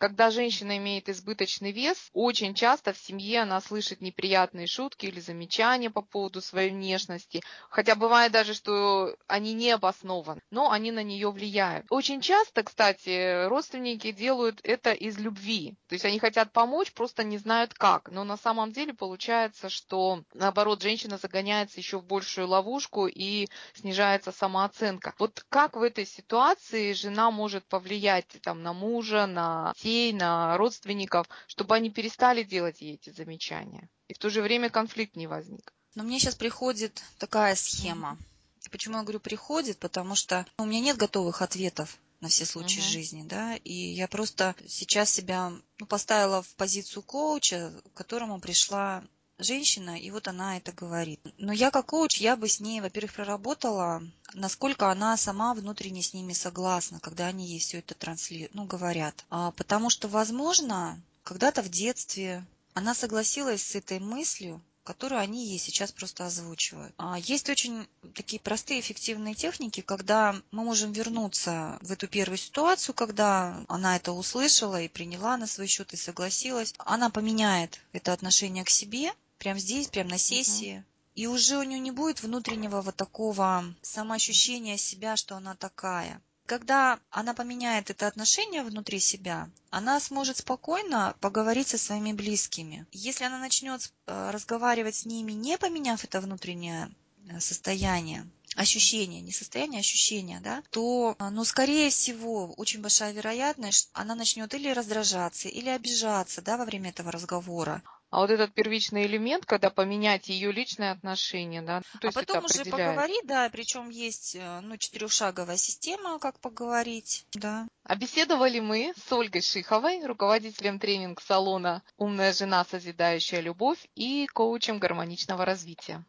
когда женщина имеет избыточный вес, очень часто в семье она слышит неприятные шутки или замечания по поводу своей внешности, хотя бывает даже, что они не обоснованы, но они на нее влияют. Очень часто, кстати, родственники делают это из любви, то есть они хотят помочь, просто не знают как, но на самом деле получается, что наоборот женщина загоняется еще в большую ловушку и снижается самооценка. Вот как в этой ситуации жена может повлиять там, на мужа, на детей, на родственников, чтобы они перестали делать ей эти замечания? И в то же время конфликт не возник. Но мне сейчас приходит такая схема. Почему я говорю приходит? Потому что у меня нет готовых ответов на все случаи uh-huh. жизни, да, и я просто сейчас себя ну, поставила в позицию коуча, к которому пришла женщина, и вот она это говорит. Но я как коуч, я бы с ней, во-первых, проработала, насколько она сама внутренне с ними согласна, когда они ей все это транслируют, ну, говорят. А, потому что, возможно, когда-то в детстве она согласилась с этой мыслью, которую они ей сейчас просто озвучивают. А, есть очень такие простые эффективные техники, когда мы можем вернуться в эту первую ситуацию, когда она это услышала и приняла на свой счет и согласилась. Она поменяет это отношение к себе, прямо здесь, прямо на сессии. Угу. И уже у нее не будет внутреннего вот такого самоощущения себя, что она такая. Когда она поменяет это отношение внутри себя, она сможет спокойно поговорить со своими близкими. Если она начнет э, разговаривать с ними, не поменяв это внутреннее э, состояние, ощущение, не состояние, а ощущение, да, то, э, ну, скорее всего, очень большая вероятность, что она начнет или раздражаться, или обижаться, да, во время этого разговора. А вот этот первичный элемент, когда поменять ее личные отношения, да, то а потом уже поговорить, да, причем есть э, ну, четырехшаговая система, как поговорить, да. Обеседовали мы с Ольгой Шиховой, руководителем тренинг-салона «Умная жена, созидающая любовь» и коучем гармоничного развития.